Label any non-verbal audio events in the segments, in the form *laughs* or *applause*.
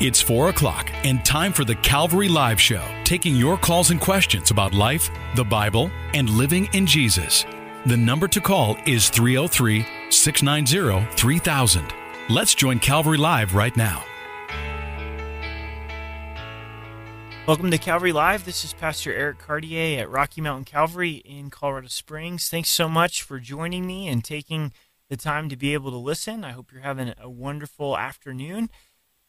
It's 4 o'clock and time for the Calvary Live Show, taking your calls and questions about life, the Bible, and living in Jesus. The number to call is 303 690 3000. Let's join Calvary Live right now. Welcome to Calvary Live. This is Pastor Eric Cartier at Rocky Mountain Calvary in Colorado Springs. Thanks so much for joining me and taking the time to be able to listen. I hope you're having a wonderful afternoon.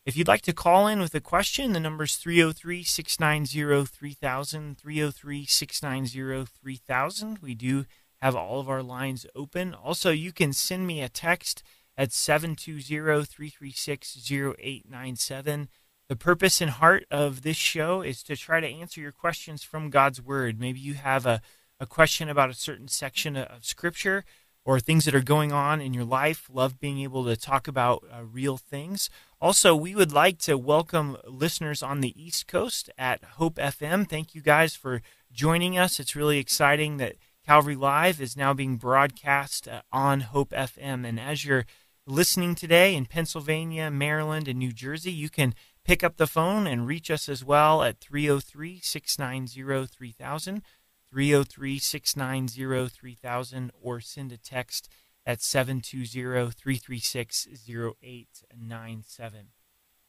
If you'd like to call in with a question, the number is 303 690 3000. 303 690 3000. We do have all of our lines open. Also, you can send me a text at 720 336 0897. The purpose and heart of this show is to try to answer your questions from God's Word. Maybe you have a, a question about a certain section of Scripture or things that are going on in your life. Love being able to talk about uh, real things also, we would like to welcome listeners on the East Coast at Hope FM. Thank you guys for joining us. It's really exciting that Calvary Live is now being broadcast uh, on Hope FM. And as you're listening today in Pennsylvania, Maryland, and New Jersey, you can pick up the phone and reach us as well at 303 690 3000, 303 690 3000, or send a text at 720-336-0897.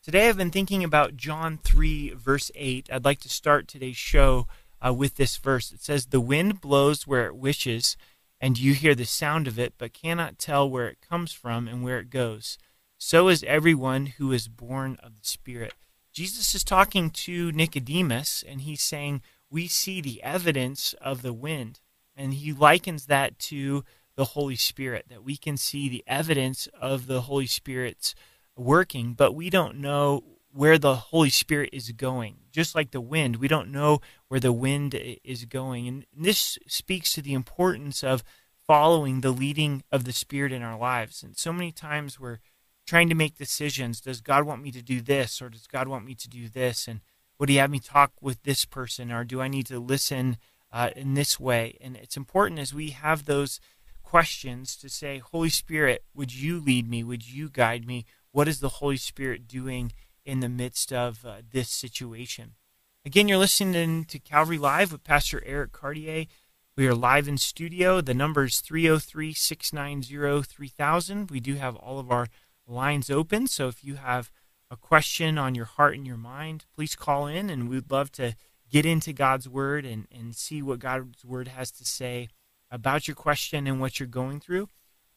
Today I've been thinking about John 3 verse 8. I'd like to start today's show uh, with this verse. It says the wind blows where it wishes and you hear the sound of it but cannot tell where it comes from and where it goes. So is everyone who is born of the Spirit. Jesus is talking to Nicodemus and he's saying we see the evidence of the wind and he likens that to the Holy Spirit, that we can see the evidence of the Holy Spirit's working, but we don't know where the Holy Spirit is going. Just like the wind, we don't know where the wind is going. And this speaks to the importance of following the leading of the Spirit in our lives. And so many times we're trying to make decisions. Does God want me to do this or does God want me to do this? And would He have me talk with this person or do I need to listen uh, in this way? And it's important as we have those questions to say, Holy Spirit, would you lead me? Would you guide me? What is the Holy Spirit doing in the midst of uh, this situation? Again, you're listening to Calvary Live with Pastor Eric Cartier. We are live in studio. The number is 303 690 3000. We do have all of our lines open. So if you have a question on your heart and your mind, please call in and we'd love to get into God's Word and, and see what God's Word has to say about your question and what you're going through.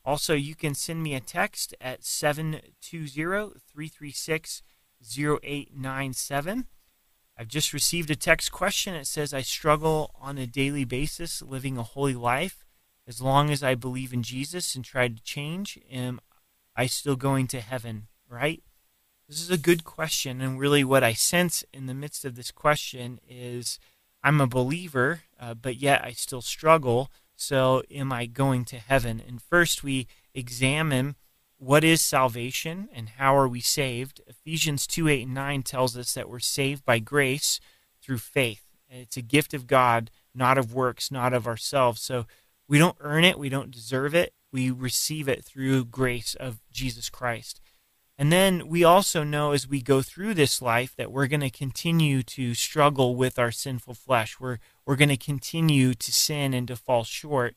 Also, you can send me a text at 720 336 0897. I've just received a text question. It says, I struggle on a daily basis living a holy life. As long as I believe in Jesus and try to change, am I still going to heaven? Right? This is a good question. And really, what I sense in the midst of this question is I'm a believer, uh, but yet I still struggle so, am I going to heaven? And first, we examine what is salvation and how are we saved. Ephesians 2 8 and 9 tells us that we're saved by grace through faith. It's a gift of God, not of works, not of ourselves. So, we don't earn it, we don't deserve it. We receive it through grace of Jesus Christ. And then we also know as we go through this life that we're going to continue to struggle with our sinful flesh. We're, we're going to continue to sin and to fall short.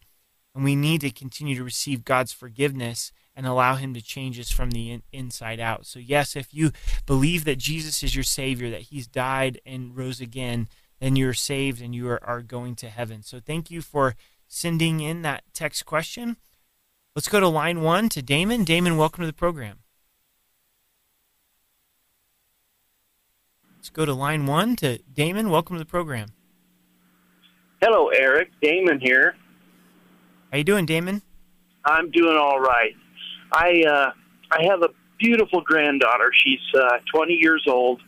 And we need to continue to receive God's forgiveness and allow Him to change us from the in, inside out. So, yes, if you believe that Jesus is your Savior, that He's died and rose again, then you're saved and you are, are going to heaven. So, thank you for sending in that text question. Let's go to line one to Damon. Damon, welcome to the program. Let's go to line one to Damon. Welcome to the program. Hello, Eric. Damon here. How you doing, Damon? I'm doing all right. I uh, I have a beautiful granddaughter. She's uh, 20 years old,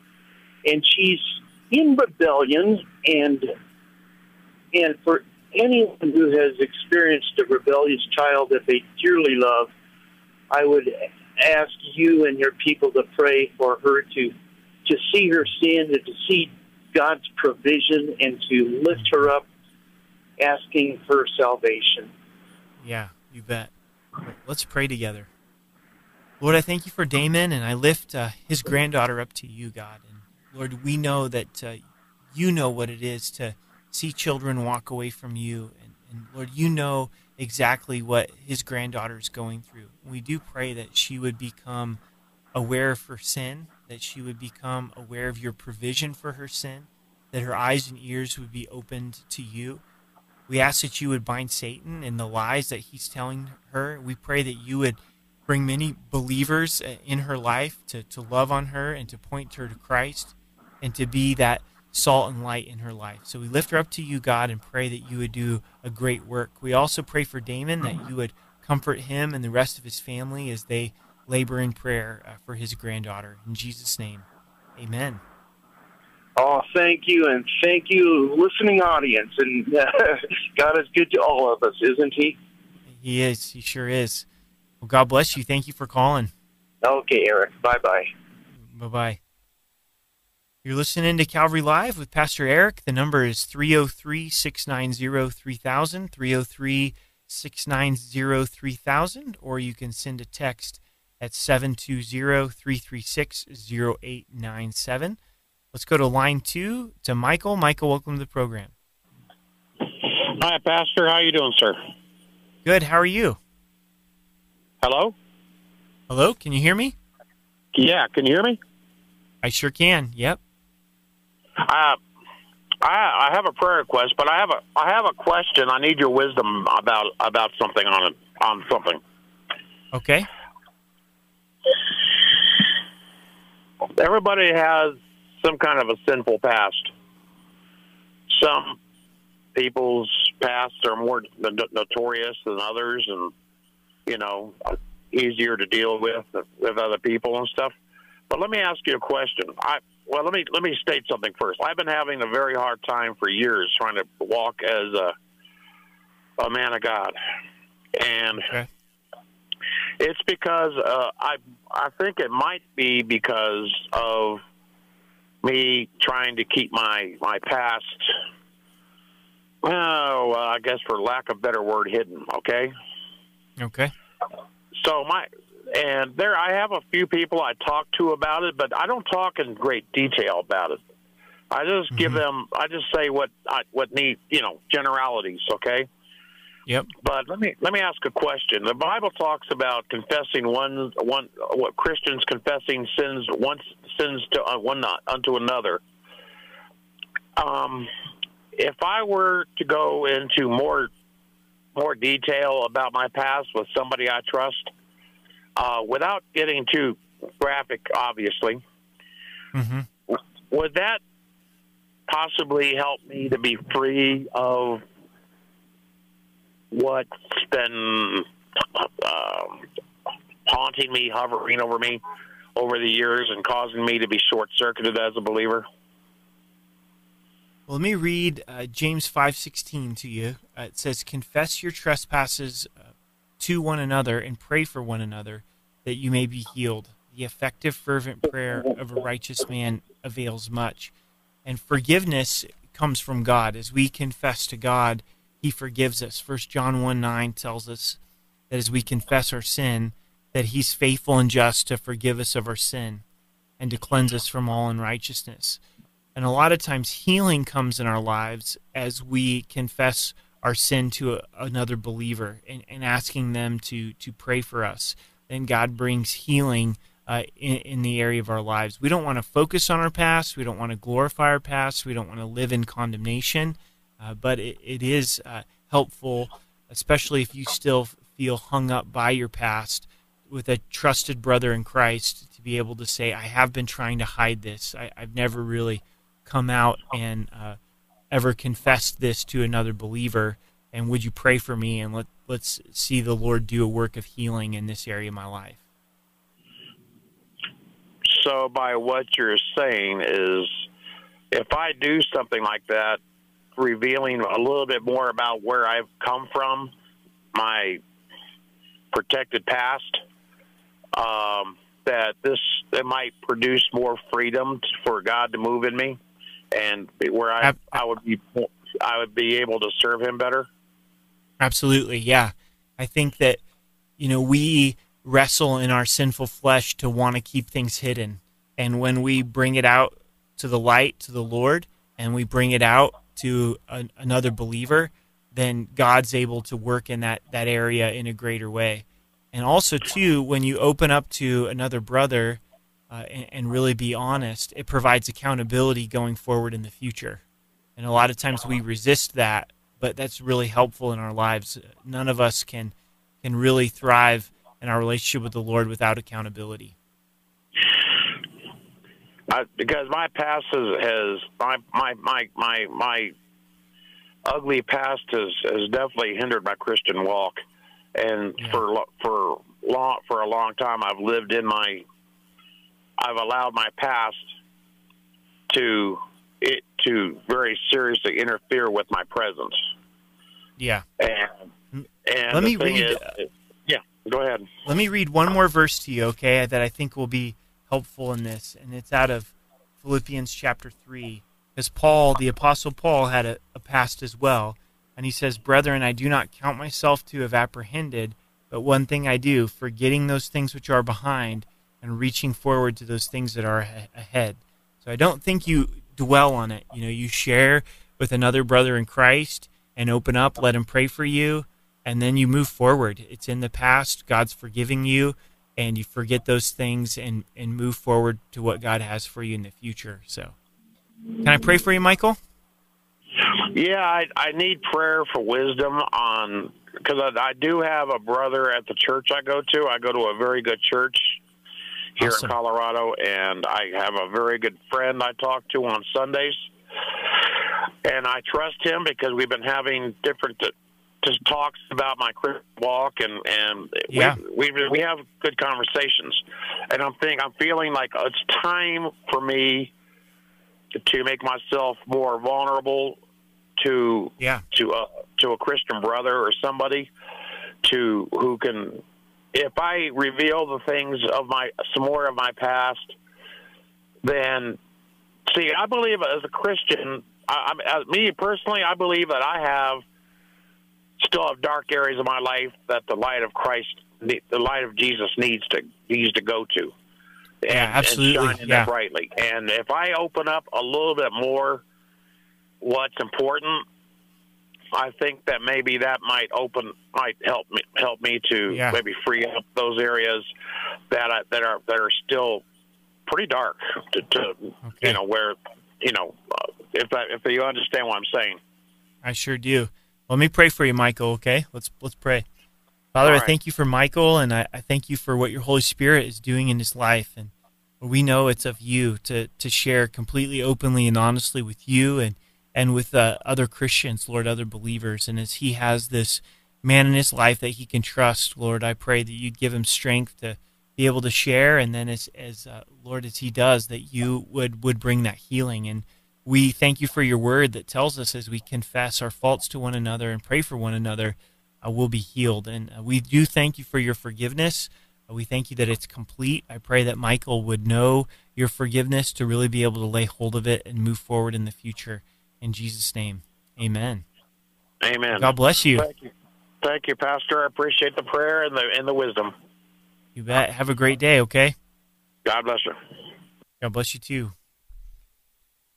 and she's in rebellion. And and for anyone who has experienced a rebellious child that they dearly love, I would ask you and your people to pray for her to to see her sin and to see God's provision and to lift her up, asking for salvation. Yeah, you bet. Let's pray together. Lord, I thank you for Damon, and I lift uh, his granddaughter up to you, God. And Lord, we know that uh, you know what it is to see children walk away from you. And, and Lord, you know exactly what his granddaughter is going through. We do pray that she would become aware of her sin, that she would become aware of your provision for her sin, that her eyes and ears would be opened to you. We ask that you would bind Satan and the lies that he's telling her. We pray that you would bring many believers uh, in her life to, to love on her and to point her to Christ and to be that salt and light in her life. So we lift her up to you, God, and pray that you would do a great work. We also pray for Damon that you would comfort him and the rest of his family as they labor in prayer uh, for his granddaughter. In Jesus' name, amen. Oh, thank you, and thank you, listening audience. And *laughs* uh, God is good to all of us, isn't He? He is. He sure is. Well, God bless you. Thank you for calling. Okay, Eric. Bye bye. Bye bye. You're listening to Calvary Live with Pastor Eric. The number is 303 690 3000, 303 690 3000, or you can send a text at 720 336 0897. Let's go to line two to Michael. Michael, welcome to the program. Hi, Pastor. How you doing, sir? Good. How are you? Hello? Hello, can you hear me? Yeah, can you hear me? I sure can. Yep. Uh, I I have a prayer request, but I have a I have a question. I need your wisdom about about something on it on something. Okay. Everybody has some kind of a sinful past. Some people's pasts are more notorious than others, and you know, easier to deal with with other people and stuff. But let me ask you a question. I well, let me let me state something first. I've been having a very hard time for years trying to walk as a a man of God, and Okay. It's because uh, I I think it might be because of me trying to keep my my past. Oh, well, I guess for lack of better word, hidden. Okay. Okay. So my and there I have a few people I talk to about it, but I don't talk in great detail about it. I just give Mhm. them I just say what I what need you know generalities, okay? Yep. But let me let me ask a question. The Bible talks about confessing one one what Christians confessing sins once sins to uh, one not unto another. Um, if I were to go into more more detail about my past with somebody I trust, uh, without getting too graphic, obviously, Mm-hmm. would that possibly help me to be free of what's been uh, haunting me, hovering over me over the years, and causing me to be short circuited as a believer? Well, let me read uh, James five sixteen to you. Uh, it says, "Confess your trespasses uh, to one another and pray for one another, that you may be healed. The effective, fervent prayer of a righteous man avails much." And forgiveness comes from God. As we confess to God, He forgives us. First John one nine tells us that as we confess our sin, that He's faithful and just to forgive us of our sin and to cleanse us from all unrighteousness. And a lot of times, healing comes in our lives as we confess our sin to a, another believer and, and asking them to to pray for us. Then God brings healing uh, in, in the area of our lives. We don't want to focus on our past. We don't want to glorify our past. We don't want to live in condemnation. Uh, but it, it is uh, helpful, especially if you still feel hung up by your past, with a trusted brother in Christ to be able to say, I have been trying to hide this. I, I've never really come out and uh, ever confessed this to another believer. And would you pray for me? And let, let's see the Lord do a work of healing in this area of my life. So, by what you're saying is, if I do something like that, revealing a little bit more about where I've come from, my protected past, um, that this it might produce more freedom for God to move in me, and where I I would be I would be able to serve Him better. Absolutely, yeah. I think that you know we wrestle in our sinful flesh to want to keep things hidden. And when we bring it out to the light, to the Lord, and we bring it out to an, another believer, then God's able to work in that, that area in a greater way. And also, too, when you open up to another brother uh, and, and really be honest, it provides accountability going forward in the future. And a lot of times we resist that, but that's really helpful in our lives. None of us can can really thrive in our relationship with the Lord without accountability. I, because my past has, has my, my my my my ugly past has has definitely hindered my Christian walk, and yeah. for for long for a long time I've lived in my I've allowed my past to it to very seriously interfere with my presence. Yeah. And, and let me read. Is, yeah, go ahead. Let me read one more verse to you, okay? That I think will be helpful in this, and it's out of Philippians chapter three. Because Paul, the apostle Paul, had a, a past as well, and he says, "Brethren, I do not count myself to have apprehended, but one thing I do, forgetting those things which are behind." and reaching forward to those things that are ahead. So I don't think you dwell on it. You know, you share with another brother in Christ and open up, let him pray for you, and then you move forward. It's in the past, God's forgiving you, and you forget those things and, and move forward to what God has for you in the future. So, can I pray for you, Michael? Yeah, I, I need prayer for wisdom on because I, I do have a brother at the church I go to. I go to a very good church here awesome. in Colorado, and I have a very good friend I talk to on Sundays, and I trust him because we've been having different just talks about my Christian walk, and and yeah. we we we have good conversations, and I'm thinking I'm feeling like it's time for me to make myself more vulnerable to yeah to a to a Christian brother or somebody to who can if I reveal the things of my some more of my past, then see, I believe as a Christian, I, I, me personally, I believe that I have still have dark areas of my life that the light of Christ, the, the light of Jesus needs to needs to go to. And, yeah, absolutely. And shine yeah. brightly. And if I open up a little bit more, what's important, I think that maybe that might open might help me help me to yeah. maybe free up those areas that I, that are that are still pretty dark to, to okay. you know where you know uh, if that if you understand what I'm saying. I sure do. Let me pray for you, Michael. Okay, let's let's pray. Father, right. I thank you for Michael, and I, I thank you for what your Holy Spirit is doing in his life, and we know it's of you to to share completely openly and honestly with you and and with uh, other Christians, Lord, other believers. And as he has this man in his life that he can trust, Lord, I pray that you'd give him strength to be able to share. And then as, as uh, Lord, as he does, that you would, would bring that healing. And we thank you for your word that tells us as we confess our faults to one another and pray for one another, uh, we'll be healed. And uh, we do thank you for your forgiveness. Uh, we thank you that it's complete. I pray that Michael would know your forgiveness to really be able to lay hold of it and move forward in the future. In Jesus' name, amen. Amen. God bless you. Thank you, Thank you Pastor. I appreciate the prayer and the and the wisdom. You bet. Have a great day. Okay. God bless you. God bless you too.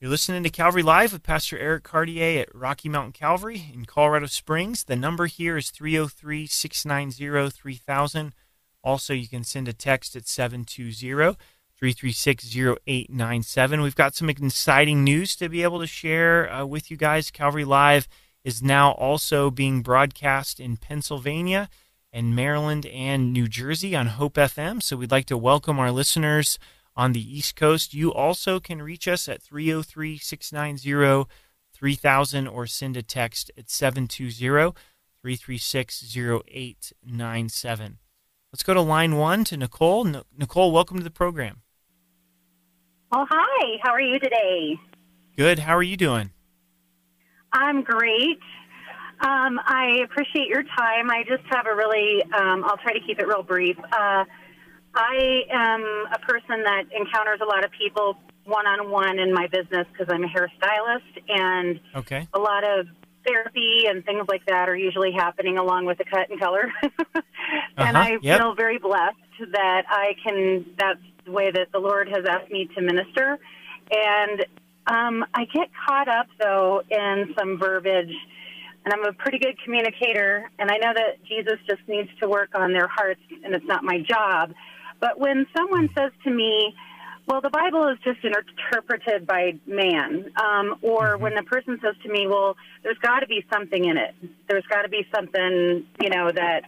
You're listening to Calvary Live with Pastor Eric Cartier at Rocky Mountain Calvary in Colorado Springs. The number here is 303 690 3000. Also, you can send a text at 720 3360897. We've got some exciting news to be able to share uh, with you guys. Calvary Live is now also being broadcast in Pennsylvania and Maryland and New Jersey on Hope FM. So we'd like to welcome our listeners on the East Coast. You also can reach us at 303 690 3000 or send a text at 720 336 0897. Let's go to line one to Nicole. Nicole, welcome to the program. Oh, hi. How are you today? Good. How are you doing? I'm great. Um, I appreciate your time. I just have a really, um, I'll try to keep it real brief. Uh, I am a person that encounters a lot of people one on one in my business because I'm a hairstylist, and okay. a lot of therapy and things like that are usually happening along with the cut and color. *laughs* and Uh-huh, I yep. feel very blessed that I can, that's the way that the Lord has asked me to minister. And um, I get caught up, though, in some verbiage. And I'm a pretty good communicator, and I know that Jesus just needs to work on their hearts, and it's not my job. But when someone says to me, well, the Bible is just interpreted by man. Um, or when the person says to me, well, there's got to be something in it. There's got to be something, you know, that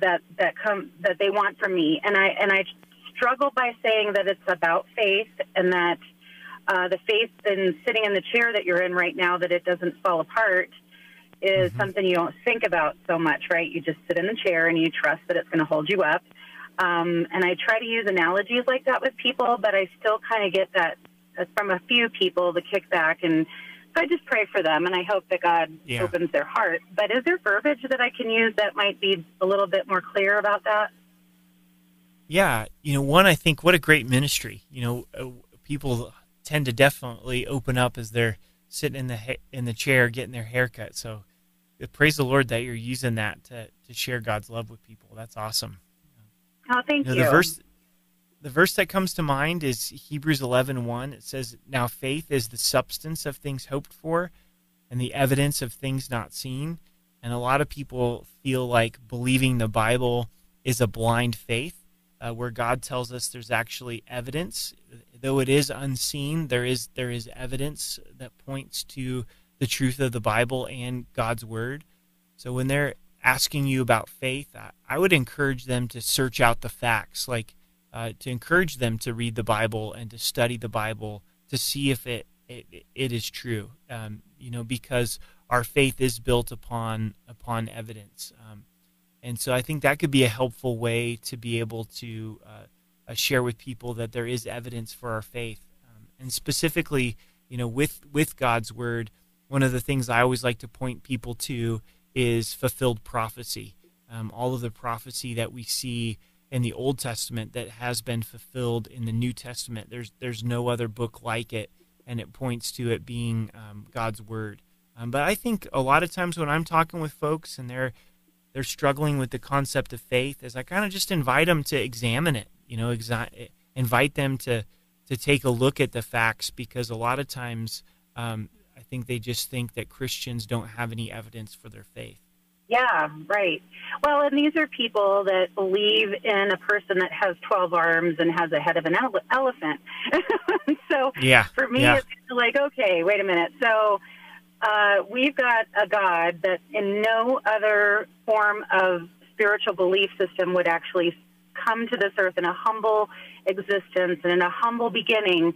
that that come that they want from me. And I and I struggle by saying that it's about faith and that uh, the faith in sitting in the chair that you're in right now that it doesn't fall apart is something you don't think about so much, right? You just sit in the chair and you trust that it's going to hold you up. Um, and I try to use analogies like that with people, but I still kind of get that uh, from a few people, the kickback. And so I just pray for them, and I hope that God Yeah. opens their heart. But is there verbiage that I can use that might be a little bit more clear about that? Yeah, you know, one I think what a great ministry. You know, uh, people tend to definitely open up as they're sitting in the ha- in the chair getting their haircut. So, praise the Lord that you're using that to to share God's love with people. That's awesome. Oh, thank You you. the verse the verse that comes to mind is Hebrews 11:1. It says, "Now faith is the substance of things hoped for and the evidence of things not seen." And a lot of people feel like believing the Bible is a blind faith, uh, where God tells us there's actually evidence, though it is unseen. There is there is evidence that points to the truth of the Bible and God's word. So when they're asking you about faith, I, I would encourage them to search out the facts, like uh, to encourage them to read the Bible and to study the Bible to see if it it, it is true. Um, you know, because our faith is built upon upon evidence, um, and so I think that could be a helpful way to be able to uh, uh, share with people that there is evidence for our faith, um, and specifically, you know, with with God's word. One of the things I always like to point people to is fulfilled prophecy. Um, all of the prophecy that we see in the Old Testament that has been fulfilled in the New Testament. There's there's no other book like it, and it points to it being um, God's word. Um, but I think a lot of times when I'm talking with folks and they're they're struggling with the concept of faith, is I kind of just invite them to examine it. You know, invite them to to take a look at the facts because a lot of times um, think they just think that Christians don't have any evidence for their faith. Yeah, right. Well, and these are people that believe in a person that has 12 arms and has a head of an ele- elephant. *laughs* so Yeah, for me, yeah. it's like, okay, wait a minute. So uh, we've got a God that in no other form of spiritual belief system would actually come to this earth in a humble existence and in a humble beginning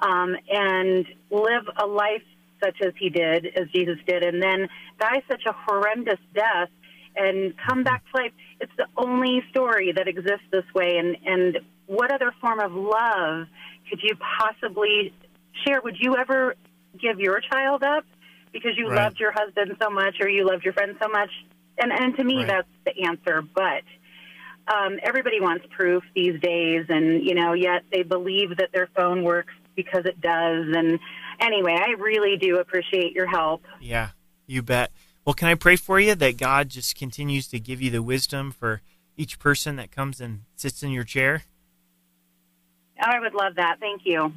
um, and live a life such as he did, as Jesus did, and then die such a horrendous death and come back to life. It's the only story that exists this way. And, and what other form of love could you possibly share? Would you ever give your child up because you Right. loved your husband so much or you loved your friend so much? And, and to me, Right. that's the answer. But um, everybody wants proof these days, and you know, yet they believe that their phone works because it does. And anyway, I really do appreciate your help. Yeah, you bet. Well, can I pray for you that God just continues to give you the wisdom for each person that comes and sits in your chair? I would love that. Thank you.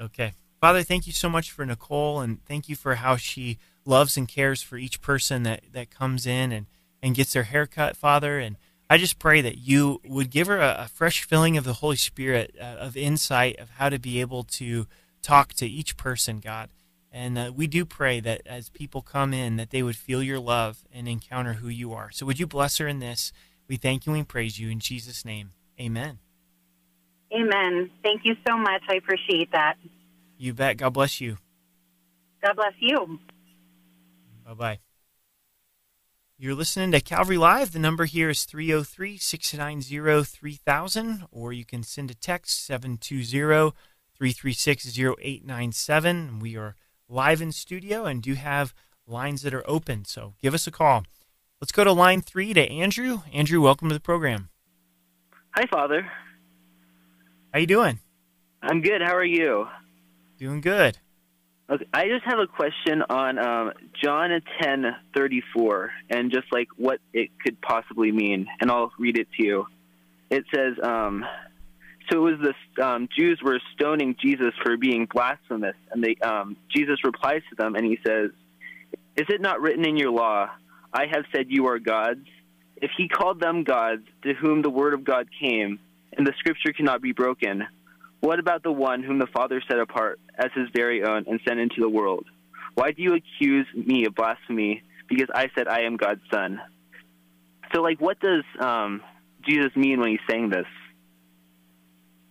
Okay. Father, thank you so much for Nicole and thank you for how she loves and cares for each person that, that comes in and, and gets their hair cut, Father. And I just pray that you would give her a, a fresh filling of the Holy Spirit, uh, of insight of how to be able to talk to each person, God. And uh, we do pray that as people come in, that they would feel your love and encounter who you are. So would you bless her in this? We thank you and praise you in Jesus' name. Amen. Amen. Thank you so much. I appreciate that. You bet. God bless you. God bless you. Bye bye. You're listening to Calvary Live. The number here is 303 690 3000, or you can send a text 720 336 0897. We are live in studio and do have lines that are open, so give us a call. Let's go to line three to Andrew. Andrew, welcome to the program. Hi, Father. How you doing? I'm good. How are you? Doing good. Okay, I just have a question on um, John ten thirty four, and just like what it could possibly mean, and I'll read it to you. It says, um, "So it was the um, Jews were stoning Jesus for being blasphemous, and they um, Jesus replies to them, and he says, "Is it not written in your law, I have said you are gods? If he called them gods, to whom the word of God came, and the scripture cannot be broken." What about the one whom the Father set apart as his very own and sent into the world? Why do you accuse me of blasphemy because I said I am God's son? So, like, what does um, Jesus mean when he's saying this?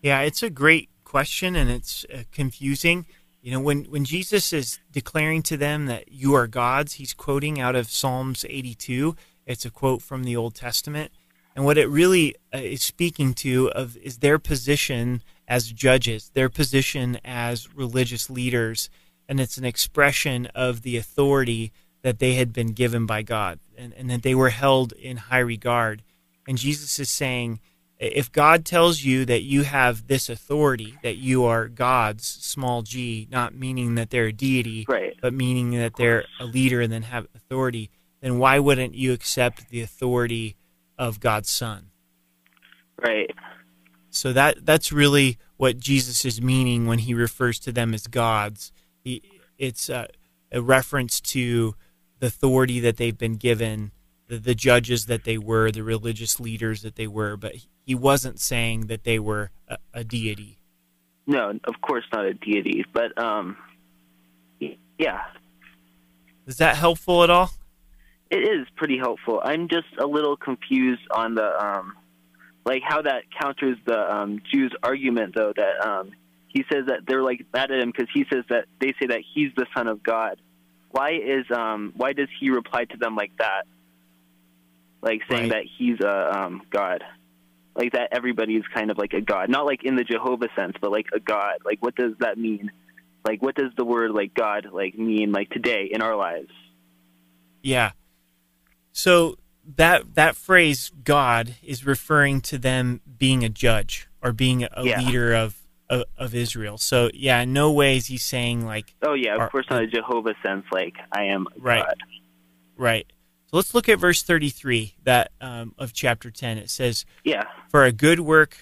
Yeah, it's a great question and it's uh, confusing. You know, when, when Jesus is declaring to them that you are gods, he's quoting out of Psalms 82. It's a quote from the Old Testament. And what it really uh, is speaking to of is their position as judges, their position as religious leaders, and it's an expression of the authority that they had been given by God and, and that they were held in high regard. And Jesus is saying, if God tells you that you have this authority, that you are God's small g, not meaning that they're a deity, right. but meaning that they're a leader and then have authority, then why wouldn't you accept the authority of God's Son? Right. So that that's really what Jesus is meaning when he refers to them as gods. He, it's a, a, reference to the authority that they've been given, the, the judges that they were, the religious leaders that they were, but he wasn't saying that they were a, a deity. No, of course not a deity, but um, yeah. Is that helpful at all? It is pretty helpful. I'm just a little confused on the um, like how that counters the um, Jews' argument, though that um, he says that they're like mad at him because he says that they say that he's the son of God. Why is um, why does he reply to them like that? Like saying Right. that he's a um, God, like that everybody's kind of like a God, not like in the Jehovah sense, but like a God. Like what does that mean? Like what does the word like God like mean like today in our lives? Yeah. So that that phrase God is referring to them being a judge or being a Yeah. leader of, of of Israel. So yeah, in no way is he saying like Oh yeah, of Are- course not a Jehovah sense. Like I am Right. God. right. Let's look at verse thirty three that um, of chapter ten. It says, Yeah. "For a good work,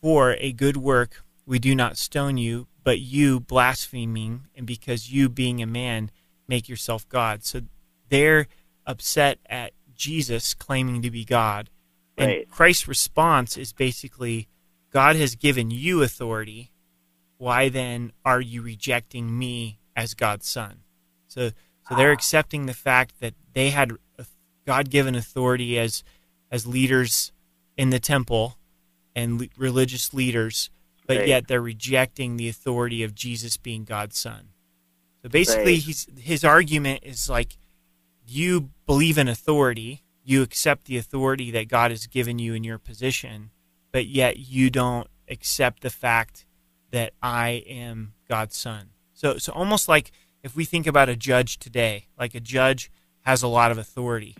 for a good work, we do not stone you, but you blaspheming, and because you being a man make yourself God." So they're upset at Jesus claiming to be God. And Right. Christ's response is basically God has given you authority. Why then are you rejecting me as God's son? So so they're accepting the fact that they had God given authority as as leaders in the temple and le- religious leaders, but Right. yet they're rejecting the authority of Jesus being God's son. So basically, Right. he's his argument is like you believe in authority, you accept the authority that God has given you in your position, but yet you don't accept the fact that I am God's son. So so almost like if we think about a judge today, like a judge has a lot of authority.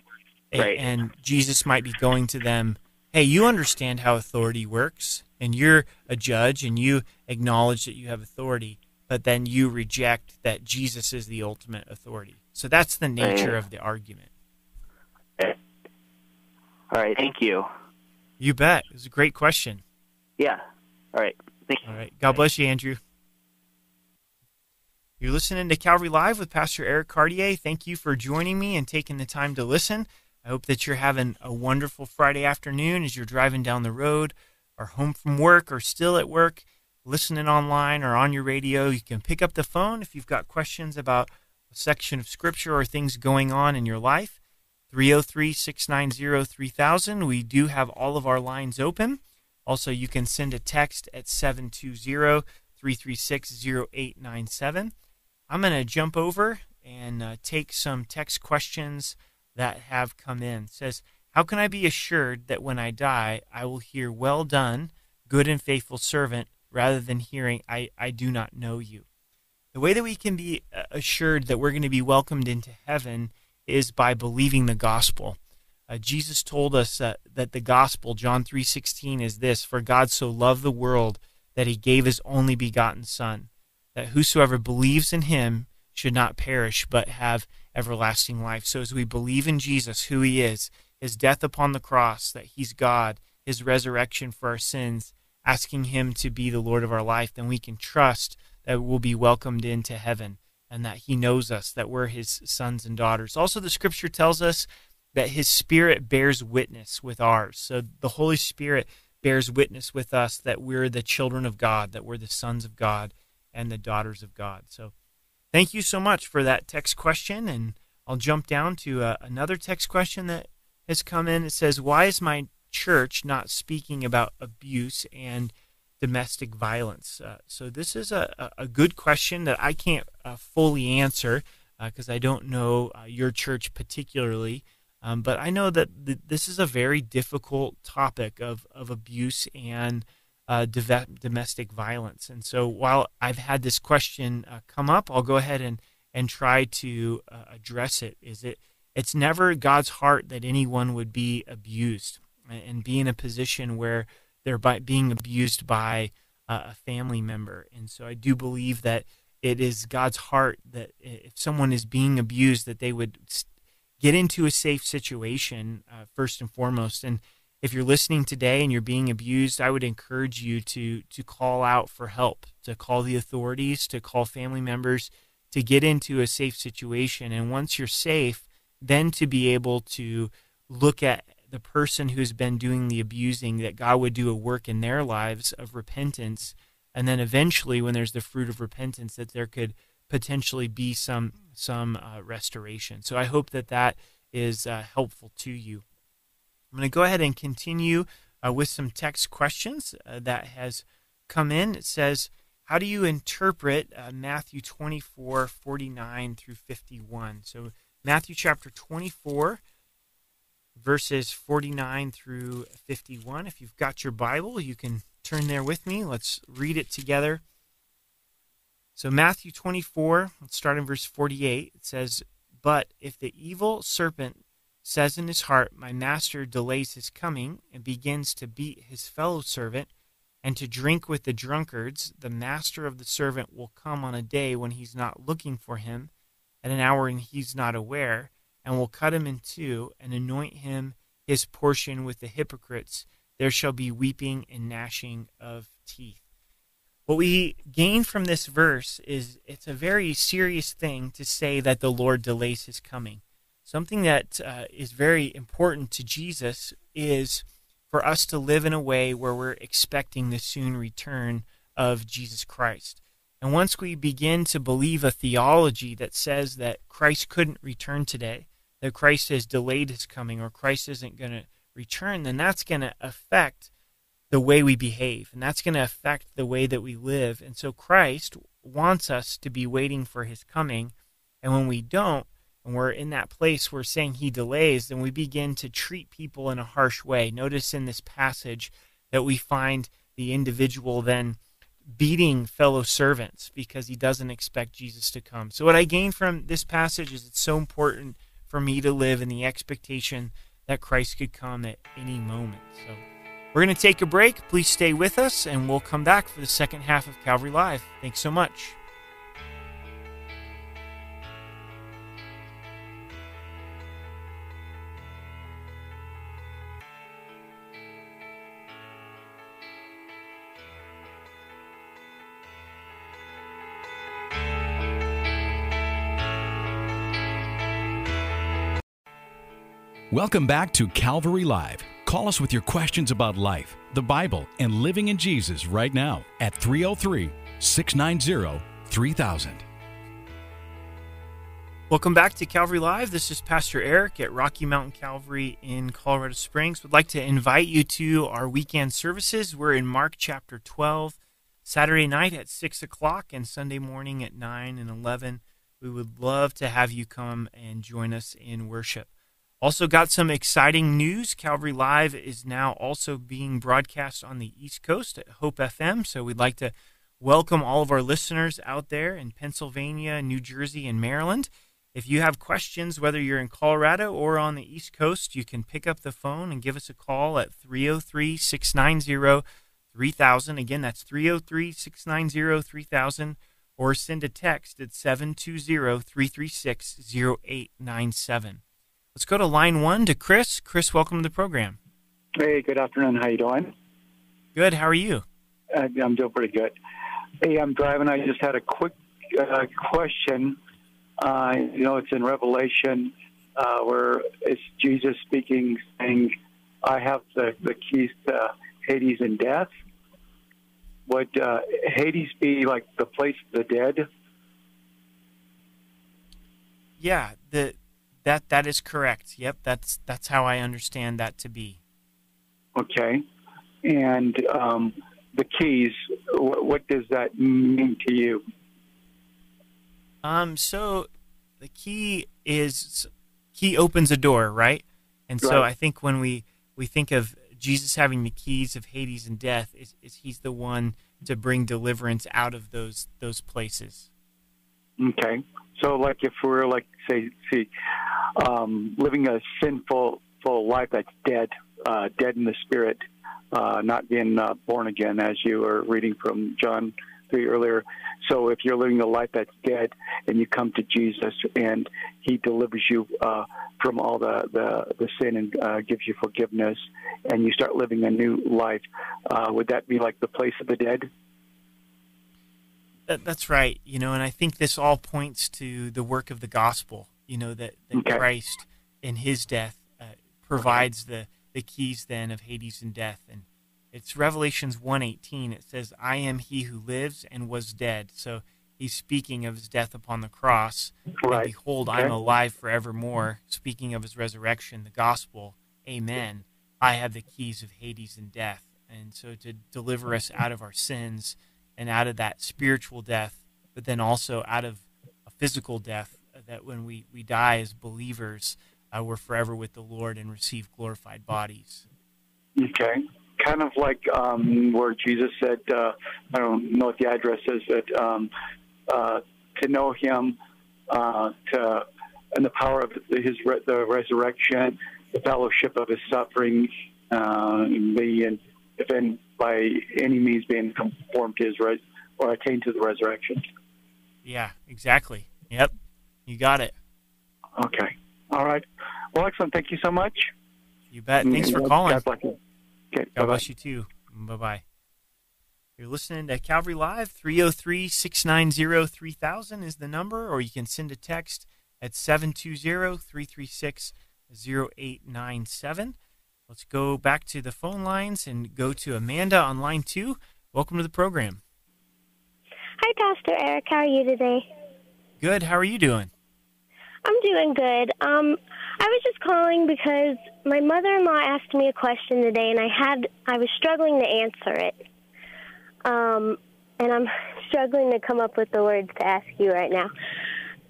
Right. And Jesus might be going to them, "Hey, you understand how authority works, and you're a judge and you acknowledge that you have authority, but then you reject that Jesus is the ultimate authority." So that's the nature Right. of the argument. Eh. All right. Thank you. You bet. It was a great question. Yeah. All right. Thank you. All right. God bless you, Andrew. You're listening to Calvary Live with Pastor Eric Cartier. Thank you for joining me and taking the time to listen. I hope that you're having a wonderful Friday afternoon as you're driving down the road or home from work or still at work, listening online or on your radio. You can pick up the phone if you've got questions about a section of Scripture or things going on in your life. 303 690 3000. We do have all of our lines open. Also, you can send a text at 720 336 0897. I'm going to jump over and uh, take some text questions that have come in. It says, How can I be assured that when I die, I will hear, Well done, good and faithful servant, rather than hearing, I, I do not know you? The way that we can be uh, assured that we're going to be welcomed into heaven is by believing the gospel. Uh, Jesus told us uh, that the gospel, John 3:16 is this, for God so loved the world that he gave his only begotten son. That whosoever believes in him should not perish but have everlasting life. So as we believe in Jesus, who he is, his death upon the cross, that he's God, his resurrection for our sins, asking him to be the Lord of our life, then we can trust that we'll be welcomed into heaven and that he knows us, that we're his sons and daughters. Also, the scripture tells us that his spirit bears witness with ours. So the Holy Spirit bears witness with us that we're the children of God, that we're the sons of God and the daughters of God. So thank you so much for that text question. And I'll jump down to uh, another text question that has come in. It says, Why is my church not speaking about abuse and domestic violence? Uh, so this is a, a good question that I can't uh, fully answer because uh, I don't know uh, your church particularly. Um, but I know that th- this is a very difficult topic of, of abuse and uh, domestic violence. And so while I've had this question uh, come up, I'll go ahead and, and try to uh, address it. Is it? It's never God's heart that anyone would be abused and be in a position where they're by, being abused by a family member. And so I do believe that it is God's heart that if someone is being abused, that they would get into a safe situation uh, first and foremost. And if you're listening today and you're being abused, I would encourage you to to call out for help, to call the authorities, to call family members, to get into a safe situation. And once you're safe, then to be able to look at the person who's been doing the abusing, that God would do a work in their lives of repentance. And then eventually, when there's the fruit of repentance, that there could potentially be some some uh, restoration. So I hope that that is uh, helpful to you. I'm going to go ahead and continue uh, with some text questions uh, that has come in. It says, "How do you interpret uh, Matthew 24, 49 through 51?" So Matthew chapter 24 verses 49 through 51. If you've got your Bible, you can turn there with me. Let's read it together. So, Matthew 24, let's start in verse 48. It says, But if the evil serpent says in his heart, My master delays his coming, and begins to beat his fellow servant, and to drink with the drunkards, the master of the servant will come on a day when he's not looking for him, at an hour when he's not aware, and will cut him in two, and anoint him his portion with the hypocrites. There shall be weeping and gnashing of teeth. What we gain from this verse is it's a very serious thing to say that the Lord delays his coming. Something that uh, is very important to Jesus is for us to live in a way where we're expecting the soon return of Jesus Christ. And once we begin to believe a theology that says that Christ couldn't return today, that Christ has delayed his coming, or Christ isn't going to return, then that's going to affect the way we behave, and that's going to affect the way that we live. And so Christ wants us to be waiting for his coming. And when we don't, and we're in that place where saying he delays, then we begin to treat people in a harsh way. Notice in this passage that we find the individual then beating fellow servants because he doesn't expect Jesus to come. So, what I gain from this passage is it's so important for me to live in the expectation that Christ could come at any moment. So, we're going to take a break. Please stay with us, and we'll come back for the second half of Calvary Live. Thanks so much. Welcome back to Calvary Live. Call us with your questions about life, the Bible, and living in Jesus right now at 303 690 3000. Welcome back to Calvary Live. This is Pastor Eric at Rocky Mountain Calvary in Colorado Springs. Would like to invite you to our weekend services. We're in Mark chapter 12, Saturday night at 6 o'clock, and Sunday morning at 9 and 11. We would love to have you come and join us in worship. Also, got some exciting news. Calvary Live is now also being broadcast on the East Coast at Hope FM. So, we'd like to welcome all of our listeners out there in Pennsylvania, New Jersey, and Maryland. If you have questions, whether you're in Colorado or on the East Coast, you can pick up the phone and give us a call at 303 690 3000. Again, that's 303 690 3000 or send a text at 720-336-0897. Let's go to line one to Chris. Chris, welcome to the program. Hey, good afternoon. How you doing? Good. How are you? Uh, I'm doing pretty good. Hey, I'm driving. I just had a quick uh, question. Uh, you know, it's in Revelation uh, where it's Jesus speaking, saying, "I have the, the keys to Hades and death." Would uh, Hades be like the place of the dead? Yeah, the that that is correct. Yep, that's that's how I understand that to be. Okay, and um, the keys. What, what does that mean to you? Um, so the key is key opens a door, right? And so I think when we we think of Jesus having the keys of Hades and death, is, is he's the one to bring deliverance out of those those places. Okay. So, like, if we're like, say, see, um, living a sinful full life that's dead, uh, dead in the spirit, uh, not being uh, born again, as you were reading from John three earlier. So, if you're living a life that's dead, and you come to Jesus, and He delivers you uh, from all the, the the sin and uh, gives you forgiveness, and you start living a new life, uh, would that be like the place of the dead? That, that's right. You know, and I think this all points to the work of the gospel. You know that, that Okay. Christ in His death uh, provides the the keys then of Hades and death, and it's Revelations one eighteen. It says, "I am He who lives and was dead." So He's speaking of His death upon the cross. Right. And behold, Okay. I'm alive forevermore. Speaking of His resurrection, the gospel. Amen. I have the keys of Hades and death, and so to deliver us out of our sins and out of that spiritual death, but then also out of a physical death, uh, that when we, we die as believers, uh, we're forever with the Lord and receive glorified bodies. Okay. Kind of like um, where Jesus said, uh, I don't know what the address is, that um, uh, to know Him, uh, to and the power of His re- the resurrection, the fellowship of His suffering, uh, being if in, by any means being conformed to His res- or attained to the resurrection. Yeah, exactly. Yep, you got it. Okay. All right. Well, excellent. Thank you so much. You bet. Thanks for uh, calling. God bless you. Okay. God bye-bye. bless you too. Bye bye. You're listening to Calvary Live. 303 690 3000 is the number, or you can send a text at 720 336 0897. Let's go back to the phone lines and go to Amanda on line two. Welcome to the program. Hi, Pastor Eric. How are you today? Good. How are you doing? I'm doing good. Um, I was just calling because my mother-in-law asked me a question today, and I had I was struggling to answer it. Um, and I'm *laughs* struggling to come up with the words to ask you right now. *laughs*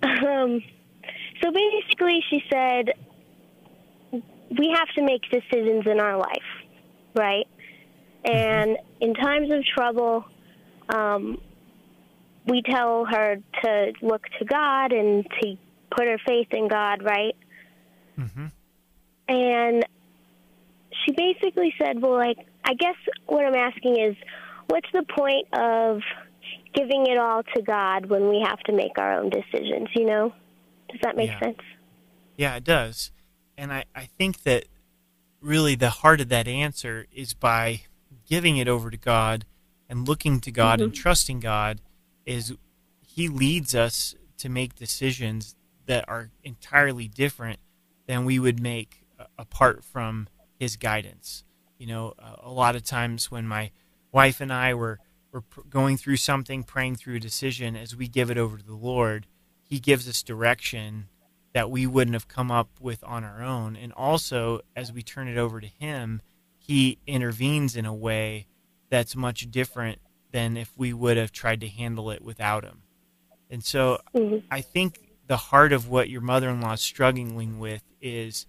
Um, so basically, she said we have to make decisions in our life, right? And in times of trouble, um, we tell her to look to God and to put her faith in God, right? Mm-hmm. And she basically said, Well, like, I guess what I'm asking is, what's the point of giving it all to God when we have to make our own decisions, you know? Does that make Yeah. sense? Yeah, it does. And I, I think that really the heart of that answer is by giving it over to God and looking to God and trusting God is he leads us to make decisions that are entirely different than we would make uh, apart from his guidance. You know, a, a lot of times when my wife and I were were going through something, praying through a decision, as we give it over to the Lord, he gives us direction that we wouldn't have come up with on our own. And also, as we turn it over to Him, He intervenes in a way that's much different than if we would have tried to handle it without Him. And so, Mhm. I think the heart of what your mother in law is struggling with is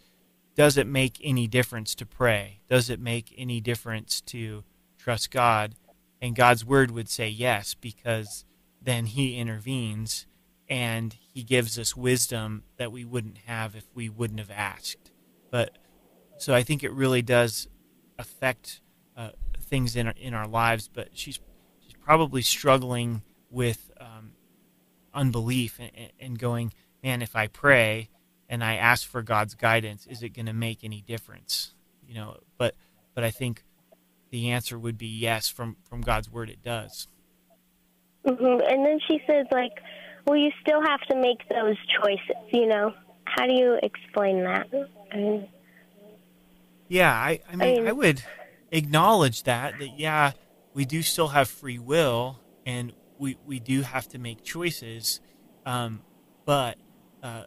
does it make any difference to pray? Does it make any difference to trust God? And God's word would say yes, because then He intervenes and He gives us wisdom that we wouldn't have if we wouldn't have asked. But so I think it really does affect uh, things in our, in our lives. But she's she's probably struggling with um, unbelief and, and going, man, if I pray and I ask for God's guidance, is it going to make any difference? You know, but but I think the answer would be yes. From from God's word, it does. hmm And then she says, like, well, you still have to make those choices. You know, how do you explain that? I mean, Yeah, I, I mean, mean- I would acknowledge that, that, yeah, we do still have free will and we, we do have to make choices. Um, but uh,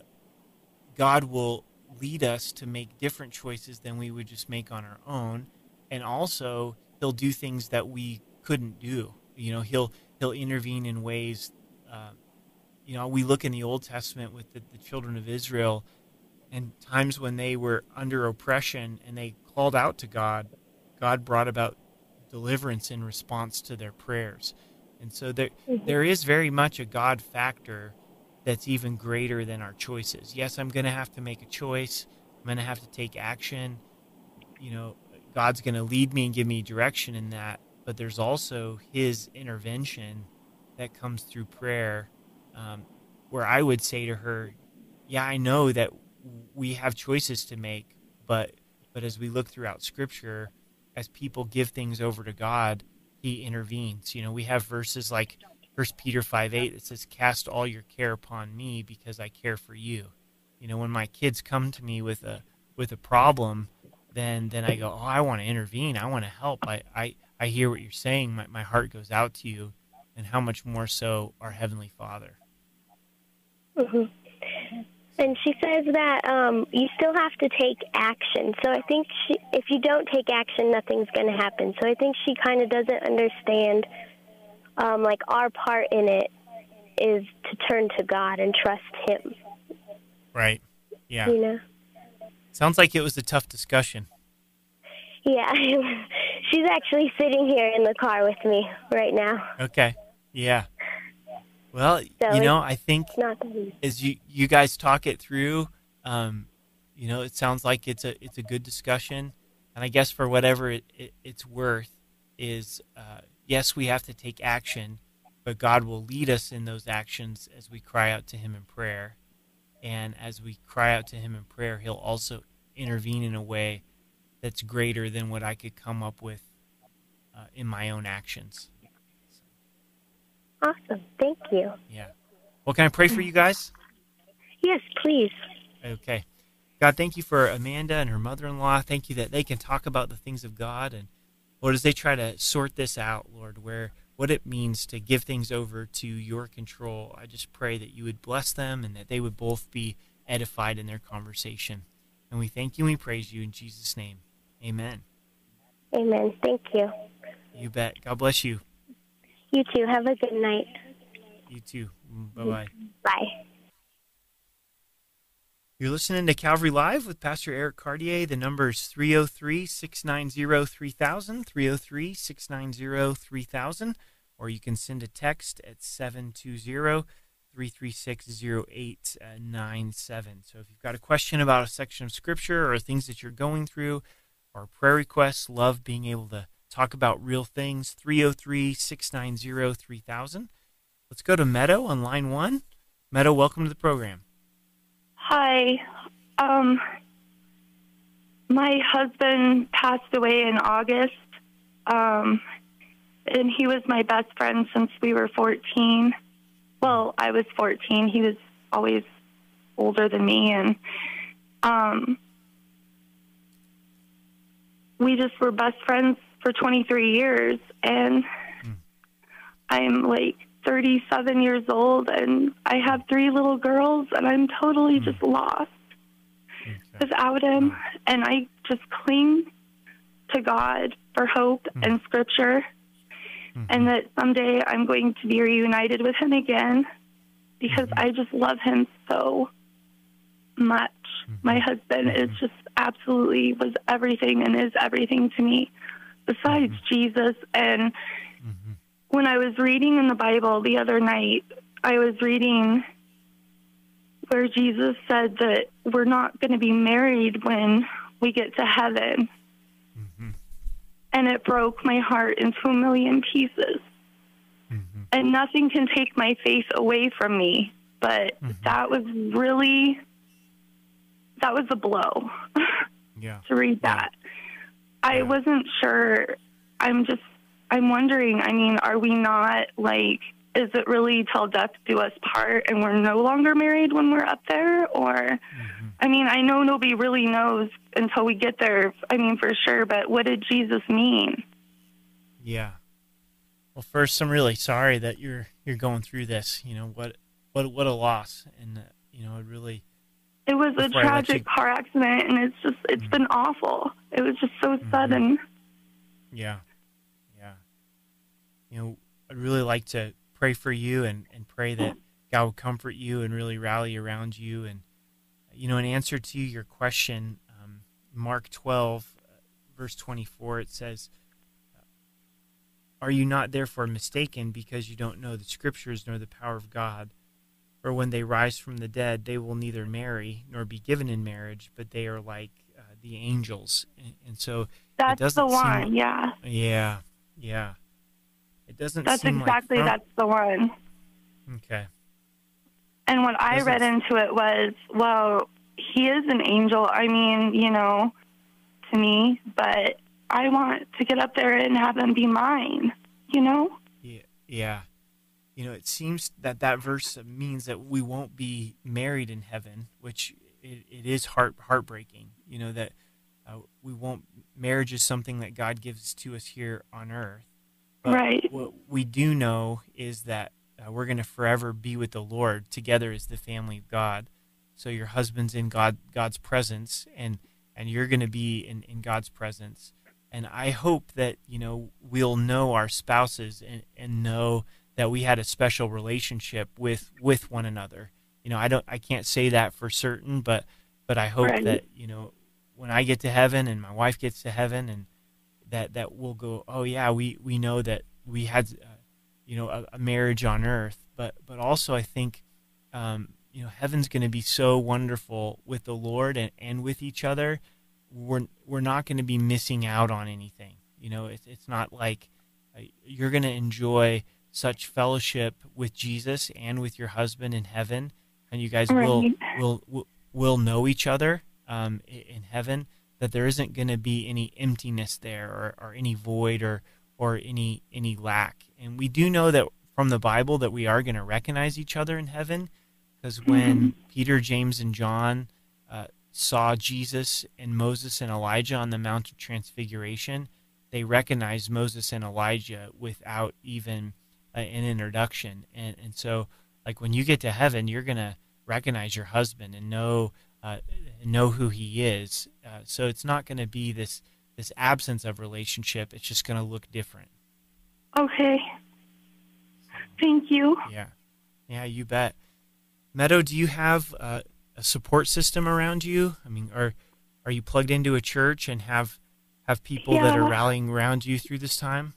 God will lead us to make different choices than we would just make on our own. And also, He'll do things that we couldn't do. You know, He'll, He'll intervene in ways, uh, you know, we look in the Old Testament with the, the children of Israel and times when they were under oppression and they called out to God, God brought about deliverance in response to their prayers. And so there mm-hmm. there is very much a God factor that's even greater than our choices. Yes, I'm going to have to make a choice. I'm going to have to take action. You know, God's going to lead me and give me direction in that, but there's also his intervention that comes through prayer um, where I would say to her, yeah, I know that we have choices to make, but but as we look throughout Scripture, as people give things over to God, He intervenes. You know, we have verses like First Peter five eight that says, "Cast all your care upon me, because I care for you." You know, when my kids come to me with a with a problem, then then I go, "Oh, I want to intervene. I want to help. I I I hear what you're saying. My my heart goes out to you." And how much more so our heavenly Father? Hmm And she says that um, you still have to take action. So I think she, if you don't take action, nothing's going to happen. So I think she kind of doesn't understand, um, like our part in it is to turn to God and trust Him. Right. Yeah. You know. Sounds like it was a tough discussion. Yeah, *laughs* she's actually sitting here in the car with me right now. Okay. Yeah. Well, So you know, I think as you you guys talk it through, um, you know, it sounds like it's a it's a good discussion, and I guess for whatever it, it, it's worth, is uh, yes, we have to take action, but God will lead us in those actions as we cry out to Him in prayer, and as we cry out to Him in prayer, He'll also intervene in a way that's greater than what I could come up with uh, in my own actions. Awesome. Thank you. Yeah. Well, can I pray for you guys? Yes, please. Okay. God, thank you for Amanda and her mother in law. Thank you that they can talk about the things of God. And Lord, as they try to sort this out, Lord, where what it means to give things over to your control, I just pray that you would bless them and that they would both be edified in their conversation. And we thank you and we praise you in Jesus' name. Amen. Amen. Thank you. You bet. God bless you. You too. Have a good night. You too. Mm, mm, bye bye. Bye. You're listening to Calvary Live with Pastor Eric Cartier. The number is 303 690 3000, 303 690 3000, or you can send a text at 720 336 0897. So if you've got a question about a section of Scripture or things that you're going through, or prayer requests, love being able to talk about real things, 303 690 3000. Let's go to Meadow on line one. Meadow, welcome to the program. Hi. Um, my husband passed away in August, um, and he was my best friend since we were 14. Well, I was 14. He was always older than me, and um, we just were best friends for 23 years. And I'm like 37 years old, and I have three little girls, and I'm totally just mm. lost. Without him. Mm. And I just cling to God for hope mm. and scripture, and mm-hmm. that someday I'm going to be reunited with him again because mm-hmm. I just love him so much. My mm-hmm. husband is just absolutely was everything and is everything to me besides mm-hmm. Jesus. And mm-hmm. when I was reading in the Bible the other night, I was reading where Jesus said that we're not going to be married when we get to heaven. Mm-hmm. And it broke my heart into a million pieces. and nothing can take my faith away from me. But Mm-hmm. that was really that was a blow *laughs* Yeah. to read that. I wasn't sure. I'm just I'm wondering. I mean, are we not like? Is it really till death do us part, and we're no longer married when we're up there, or? Mm-hmm. I mean, I know nobody really knows until we get there. I mean, for sure. But what did Jesus mean? Yeah. Well, first, I'm really sorry that you're you're going through this. You know what what what a loss, and uh, you know it really. It was a Before tragic you- Mm-hmm. car accident, and it's just it's been awful. It was just so sudden. Yeah. Yeah. You know, I'd really like to pray for you and, and pray that God will comfort you and really rally around you. And, you know, in answer to your question, um, Mark 12, uh, verse 24, it says, Are you not therefore mistaken because you don't know the scriptures nor the power of God? For when they rise from the dead, they will neither marry nor be given in marriage, but they are like uh, the angels. And, and so it That's doesn't the seem one. like- yeah, yeah, yeah. It doesn't that's seem exactly like that's the one. Okay. And what I read into it was, well, he is an angel. I mean, you know, to me, but I want to get up there and have him be mine. You know? Yeah, yeah. You know, it seems that that verse means that we won't be married in heaven, which it, it is heart heartbreaking. You know that uh, we won't. Marriage is something that God gives to us here on earth. But Right. What we do know is that uh, we're going to forever be with the Lord together as the family of God. So your husband's in God God's presence, and and you're going to be in, in God's presence. And I hope that you know we'll know our spouses and, and know that we had a special relationship with with one another. You know, I don't I can't say that for certain, but but I hope Right. that you know when I get to heaven and my wife gets to heaven and that that we'll go oh yeah we we know that we had uh, you know a, a marriage on earth but but also I think um, you know heaven's going to be so wonderful with the Lord and, and with each other we're we're not going to be missing out on anything you know it's it's not like uh, you're going to enjoy such fellowship with Jesus and with your husband in heaven and you guys will Right. will will will know each other um, in heaven that there isn't going to be any emptiness there or, or any void or or any any lack and we do know that from the bible that we are going to recognize each other in heaven because when peter james and john uh, saw jesus and moses and elijah on the mount of transfiguration they recognized moses and elijah without even uh, an introduction and and so like when you get to heaven you're going to recognize your husband and know uh, know who he is. Uh, so it's not going to be this this absence of relationship. It's just going to look different. Okay. Thank you. Yeah, yeah, you bet. Meadow, do you have uh, a support system around you? I mean, are are you plugged into a church and have have people that are rallying around you through this time?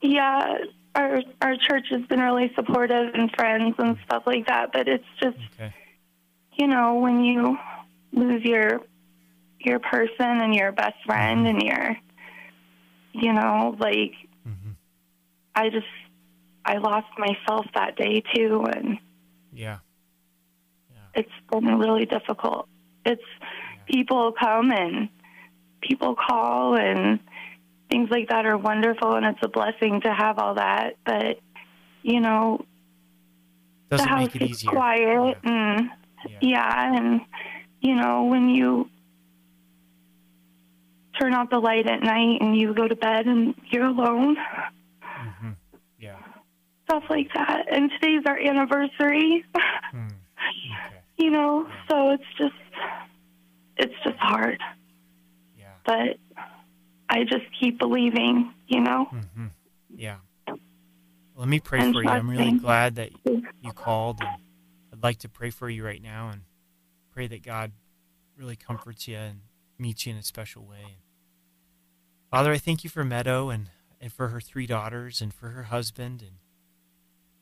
Yeah, our our church has been really supportive and friends and stuff like that. But it's just, Okay. you know, when you lose your your person and your best friend and your, you know, like hmm I just I lost myself that day too, and Yeah. it's been really difficult. It's people come and people call and things like that are wonderful, and it's a blessing to have all that. But you know, Doesn't the house make it is easier. quiet and Yeah. yeah, and you know when you turn out the light at night and you go to bed and you're alone, hmm Yeah. stuff like that. And today's our anniversary. Hmm. *laughs* Okay. you know, so it's just it's just hard. Yeah. But I just keep believing, you know. hmm Yeah. Let me pray And for you. I'm really glad that you called, and I'd like to pray for you right now and pray that God really comforts you and meets you in a special way. Father, I thank you for Meadow and, and for her three daughters and for her husband. And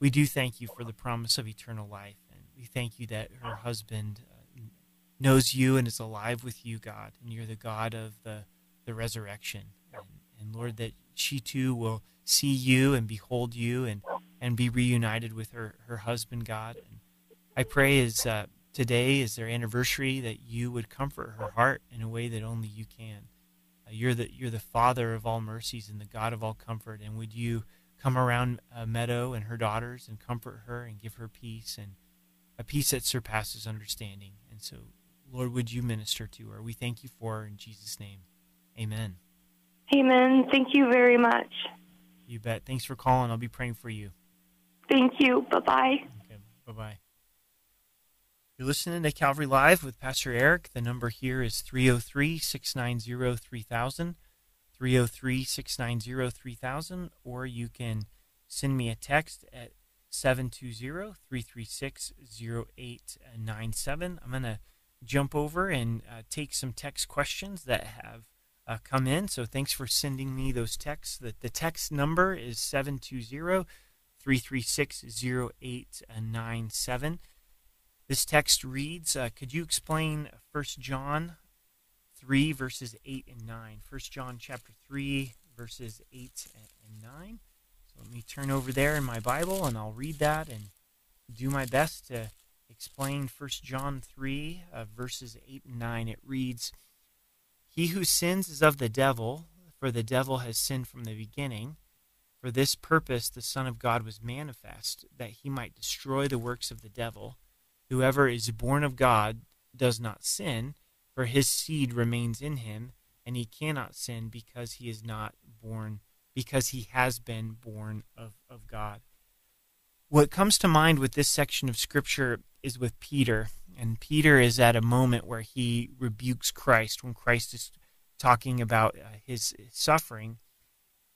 we do thank you for the promise of eternal life. And we thank you that her husband uh, knows you and is alive with you, God. And you're the God of the, the resurrection. And, and Lord, that she too will see you and behold you and, and be reunited with her, her husband, God. And I pray is uh, today is their anniversary that you would comfort her heart in a way that only you can. Uh, you're the you're the Father of all mercies and the God of all comfort, and would you come around uh, Meadow and her daughters and comfort her and give her peace and a peace that surpasses understanding. And so, Lord, would you minister to her? We thank you for her in Jesus' name. Amen. Amen. Thank you very much. You bet. Thanks for calling. I'll be praying for you. Thank you. Bye bye. Okay. Bye bye. You're listening to Calvary Live with Pastor Eric. The number here is 303 690 3000. 303 690 3000. Or you can send me a text at 720 336 0897. I'm going to jump over and uh, take some text questions that have uh, come in. So thanks for sending me those texts. The, the text number is 720 336 0897. This text reads uh, Could you explain 1 John 3, verses 8 and 9? 1 John chapter 3, verses 8 and 9. So let me turn over there in my Bible and I'll read that and do my best to explain 1 John 3, uh, verses 8 and 9. It reads, He who sins is of the devil, for the devil has sinned from the beginning. For this purpose the Son of God was manifest, that he might destroy the works of the devil. Whoever is born of God does not sin, for his seed remains in him, and he cannot sin because he is not born, because he has been born of, of God. What comes to mind with this section of Scripture is with Peter. And Peter is at a moment where he rebukes Christ when Christ is talking about uh, his suffering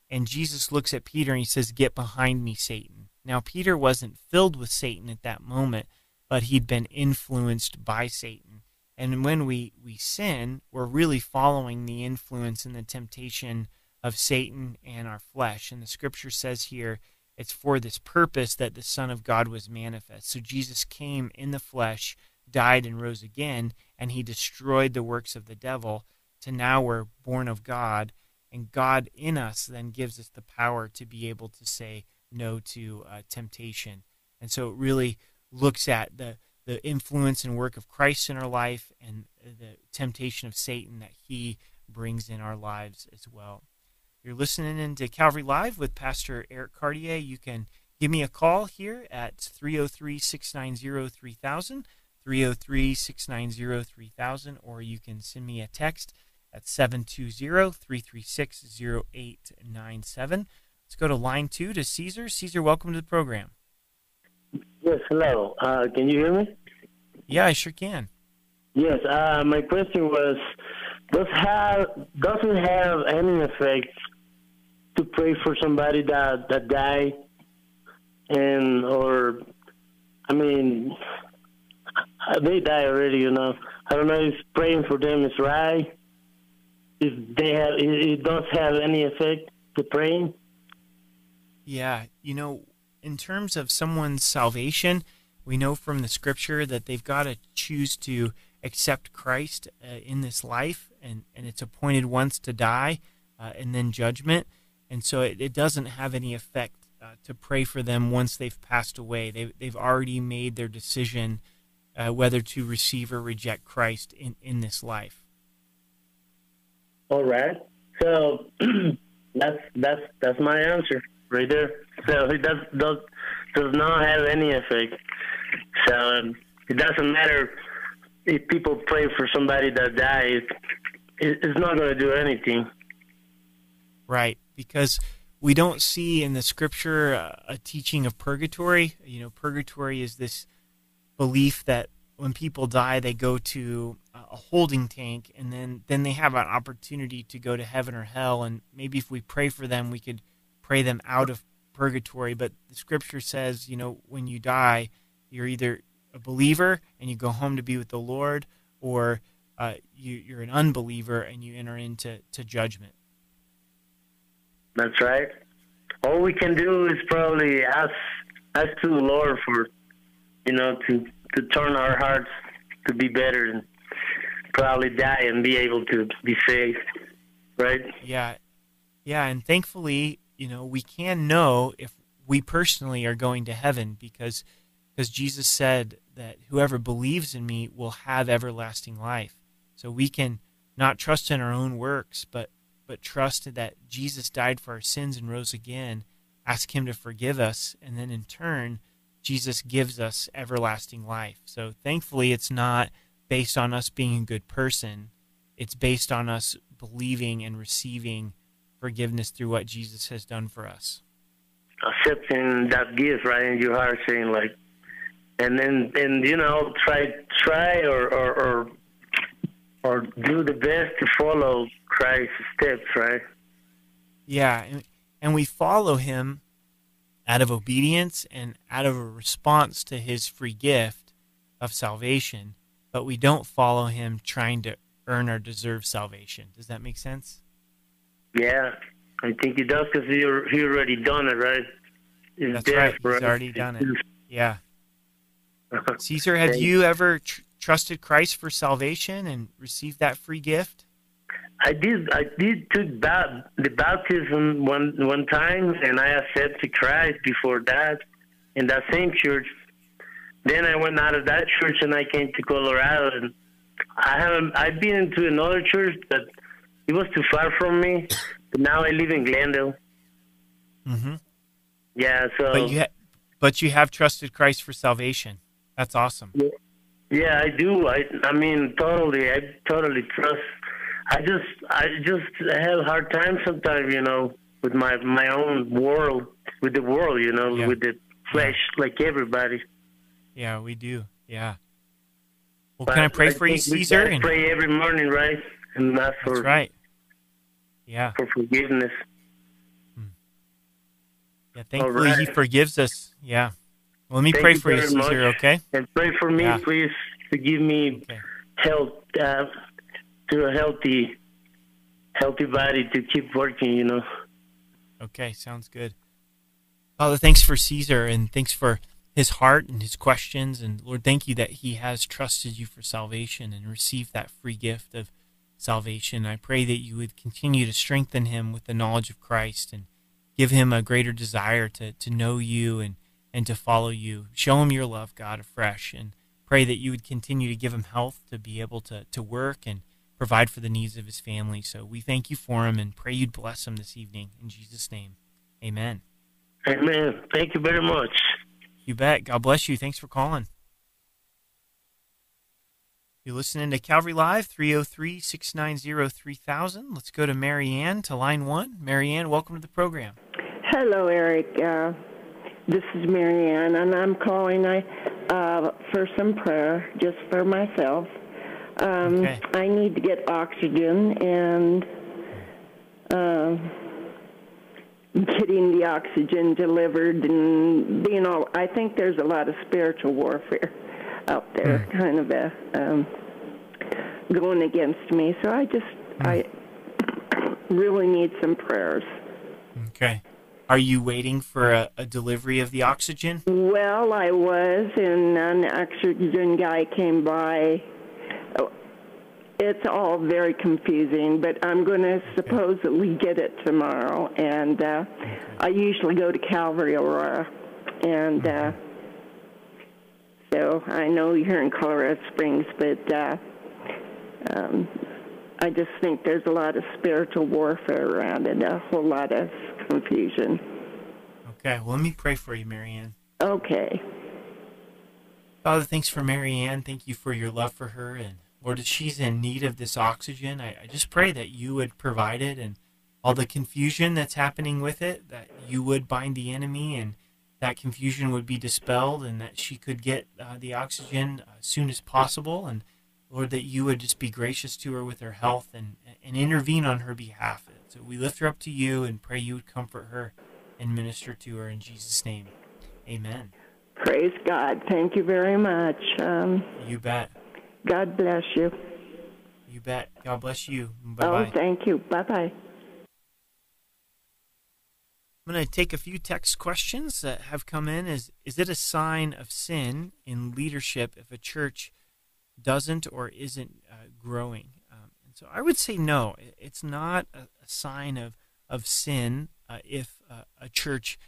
and Jesus looks at Peter and he says, Get behind me, Satan. Now, Peter wasn't filled with Satan at that moment, but he'd been influenced by Satan. And when we, we sin, we're really following the influence and the temptation of Satan and our flesh. And the scripture says here, it's for this purpose that the Son of God was manifest. So Jesus came in the flesh, died, and rose again, and he destroyed the works of the devil. To now we're born of God and God in us then gives us the power to be able to say no to uh, temptation. And so it really looks at the, the influence and work of Christ in our life and the temptation of Satan that he brings in our lives as well. You're listening into Calvary Live with Pastor Eric Cartier. You can give me a call here at 303 690 3000, 303 690 3000, or you can send me a text at 720-336-0897. Let's go to line two to Caesar. Caesar, welcome to the program. Yes, hello. Uh, can you hear me? Yeah, I sure can. Yes, uh, my question was, does have doesn't have any effect to pray for somebody that that died, and or, I mean, they die already, you know. I don't know if praying for them is right if they have it does have any effect to praying. Yeah you know in terms of someone's salvation we know from the scripture that they've got to choose to accept christ uh, in this life and, and it's appointed once to die uh, and then judgment. And so it, it doesn't have any effect uh, to pray for them once they've passed away. They've, they've already made their decision uh, whether to receive or reject christ in, in this life all right. So *clears throat* that's that's that's my answer right there. So it does does does not have any effect. So um, it doesn't matter if people pray for somebody that dies. It, it's not going to do anything. Right, because we don't see in the scripture a, a teaching of purgatory. You know, purgatory is this belief that when people die, they go to a holding tank, and then then they have an opportunity to go to heaven or hell. And maybe if we pray for them, we could pray them out of purgatory. But the Scripture says, you know, when you die, you're either a believer and you go home to be with the Lord, or uh, you, you're an unbeliever and you enter into to judgment. That's right. All we can do is probably ask ask to the Lord for, you know, to to turn our hearts to be better and probably die and be able to be saved, right? Yeah, yeah, and thankfully, you know, we can know if we personally are going to heaven because because Jesus said that whoever believes in me will have everlasting life. So we can not trust in our own works, but but trust that Jesus died for our sins and rose again, ask him to forgive us, and then in turn Jesus gives us everlasting life. So thankfully it's not based on us being a good person. It's based on us believing and receiving forgiveness through what Jesus has done for us. Accepting that gift, right, in your heart, saying like, and then and you know try try or or or, or do the best to follow Christ's steps, right? Yeah, and, and we follow him out of obedience and out of a response to his free gift of salvation, but we don't follow him trying to earn or deserve salvation. Does that make sense? Yeah, I think it does because he, he already done it, right? He's That's right. He's already done it. *laughs* Yeah. *laughs* Caesar, have you ever tr- trusted Christ for salvation and received that free gift? I did. I did took ba- the baptism one one time, and I accepted Christ before that in that same church. Then I went out of that church and I came to Colorado, and I haven't. I've been into another church, but it was too far from me. But now I live in Glendale. Mm-hmm. Yeah. So. But you, ha- but you have trusted Christ for salvation. That's awesome. Yeah, yeah I do. I. I mean, totally. I totally trust. I just. I just have a hard time sometimes. You know, with my my own world, with the world. You know, yeah. with the flesh, yeah. like everybody. Yeah, we do. Yeah. Well, but can I pray I for you, Caesar? And pray every morning, right? And that's for right. Yeah. For forgiveness. Hmm. Yeah, thankfully right. he forgives us. Yeah. Well, let me Thank pray you for you, Caesar. Much. Okay. And pray for me, yeah. please, to give me okay. health, uh, to a healthy, healthy body to keep working. You know. Okay, sounds good. Father, thanks for Caesar, and thanks for his heart and his questions. And Lord, thank you that he has trusted you for salvation and received that free gift of salvation. I pray that you would continue to strengthen him with the knowledge of Christ and give him a greater desire to, to know you and, and to follow you. Show him your love, God, afresh. And pray that you would continue to give him health to be able to, to work and provide for the needs of his family. So we thank you for him and pray you'd bless him this evening. In Jesus' name, amen. Amen. Thank you very much. You bet. God bless you. Thanks for calling. You're listening to Calvary Live, 303 690 3000. Let's go to Marianne to line one. Marianne, welcome to the program. Hello, Eric. Uh, this is Marianne, and I'm calling I, uh, for some prayer just for myself. Um, okay. I need to get oxygen, and uh, getting the oxygen delivered and you know i think there's a lot of spiritual warfare out there mm. kind of a um going against me so i just mm. i really need some prayers okay are you waiting for a, a, delivery of the oxygen well i was and an oxygen guy came by it's all very confusing, but I'm going to supposedly get it tomorrow. And uh, I usually go to Calvary Aurora. And uh, so I know you're in Colorado Springs, but uh, um, I just think there's a lot of spiritual warfare around it, a whole lot of confusion. Okay, well, let me pray for you, Marianne. Okay. Father, thanks for Marianne. Thank you for your love for her and Lord, if she's in need of this oxygen, I, I just pray that you would provide it and all the confusion that's happening with it, that you would bind the enemy and that confusion would be dispelled and that she could get uh, the oxygen as soon as possible. And Lord, that you would just be gracious to her with her health and, and intervene on her behalf. So we lift her up to you and pray you would comfort her and minister to her in Jesus' name. Amen. Praise God. Thank you very much. Um, you bet. God bless you. You bet. God bless you. Bye bye. Oh, thank you. Bye bye. I'm going to take a few text questions that have come in. Is is it a sign of sin in leadership if a church doesn't or isn't uh, growing? Um, and so I would say no. It's not a, a sign of of sin uh, if uh, a church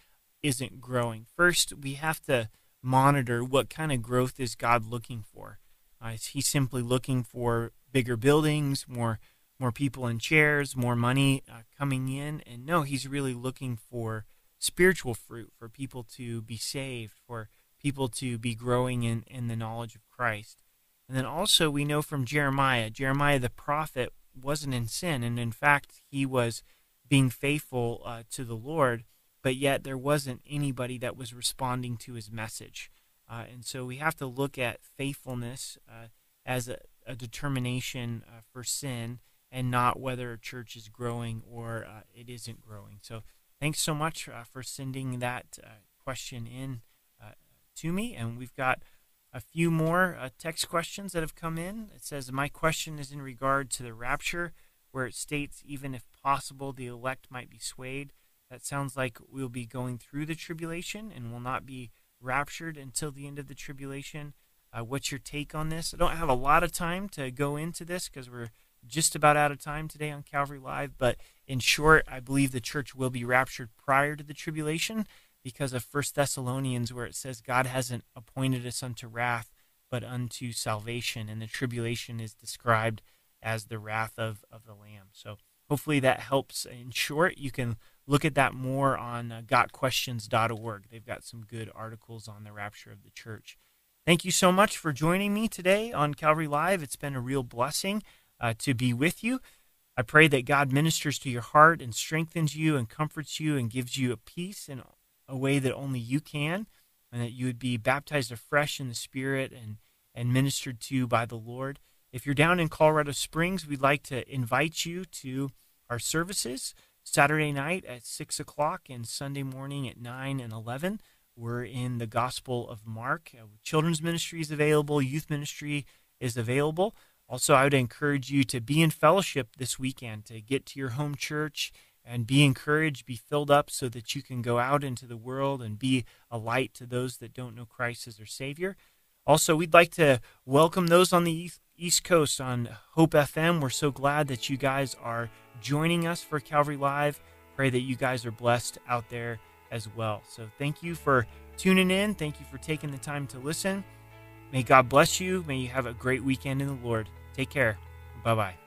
isn't growing. First, we have to monitor what kind of growth is God looking for. Uh, is He simply looking for bigger buildings, more more people in chairs, more money uh, coming in? And no, He's really looking for spiritual fruit, for people to be saved, for people to be growing in, in the knowledge of Christ. And then also, we know from Jeremiah, Jeremiah the prophet wasn't in sin, and in fact, he was being faithful uh, to the Lord, but yet there wasn't anybody that was responding to his message. Uh, and so we have to look at faithfulness uh, as a, a determination uh, for sin and not whether a church is growing or uh, it isn't growing. So thanks so much uh, for sending that question in to me. And we've got a few more uh, text questions that have come in. It says, My question is in regard to the rapture, where it states, even if possible, the elect might be swayed. That sounds like we'll be going through the tribulation and will not be raptured until the end of the tribulation. Uh, what's your take on this? I don't have a lot of time to go into this because we're just about out of time today on Calvary Live. But in short, I believe the church will be raptured prior to the tribulation because of First Thessalonians, where it says God hasn't appointed us unto wrath, but unto salvation, and the tribulation is described as the wrath of, of the Lamb. So hopefully that helps. In short, you can look at that more on uh, gotquestions.org. They've got some good articles on the rapture of the church. Thank you so much for joining me today on Calvary Live. It's been a real blessing uh, to be with you. I pray that God ministers to your heart and strengthens you and comforts you and gives you a peace in a way that only you can, and that you would be baptized afresh in the Spirit and, and ministered to by the Lord. If you're down in Colorado Springs, we'd like to invite you to our services Saturday night at 6 o'clock and Sunday morning at 9 and 11. We're in the Gospel of Mark. Uh, children's ministry is available, youth ministry is available. Also, I would encourage you to be in fellowship this weekend, to get to your home church and be encouraged, be filled up so that you can go out into the world and be a light to those that don't know Christ as their Savior. Also, we'd like to welcome those on the East Coast on Hope FM. We're so glad that you guys are joining us for Calvary Live. Pray that you guys are blessed out there as well. So, thank you for tuning in. Thank you for taking the time to listen. May God bless you. May you have a great weekend in the Lord. Take care. Bye bye.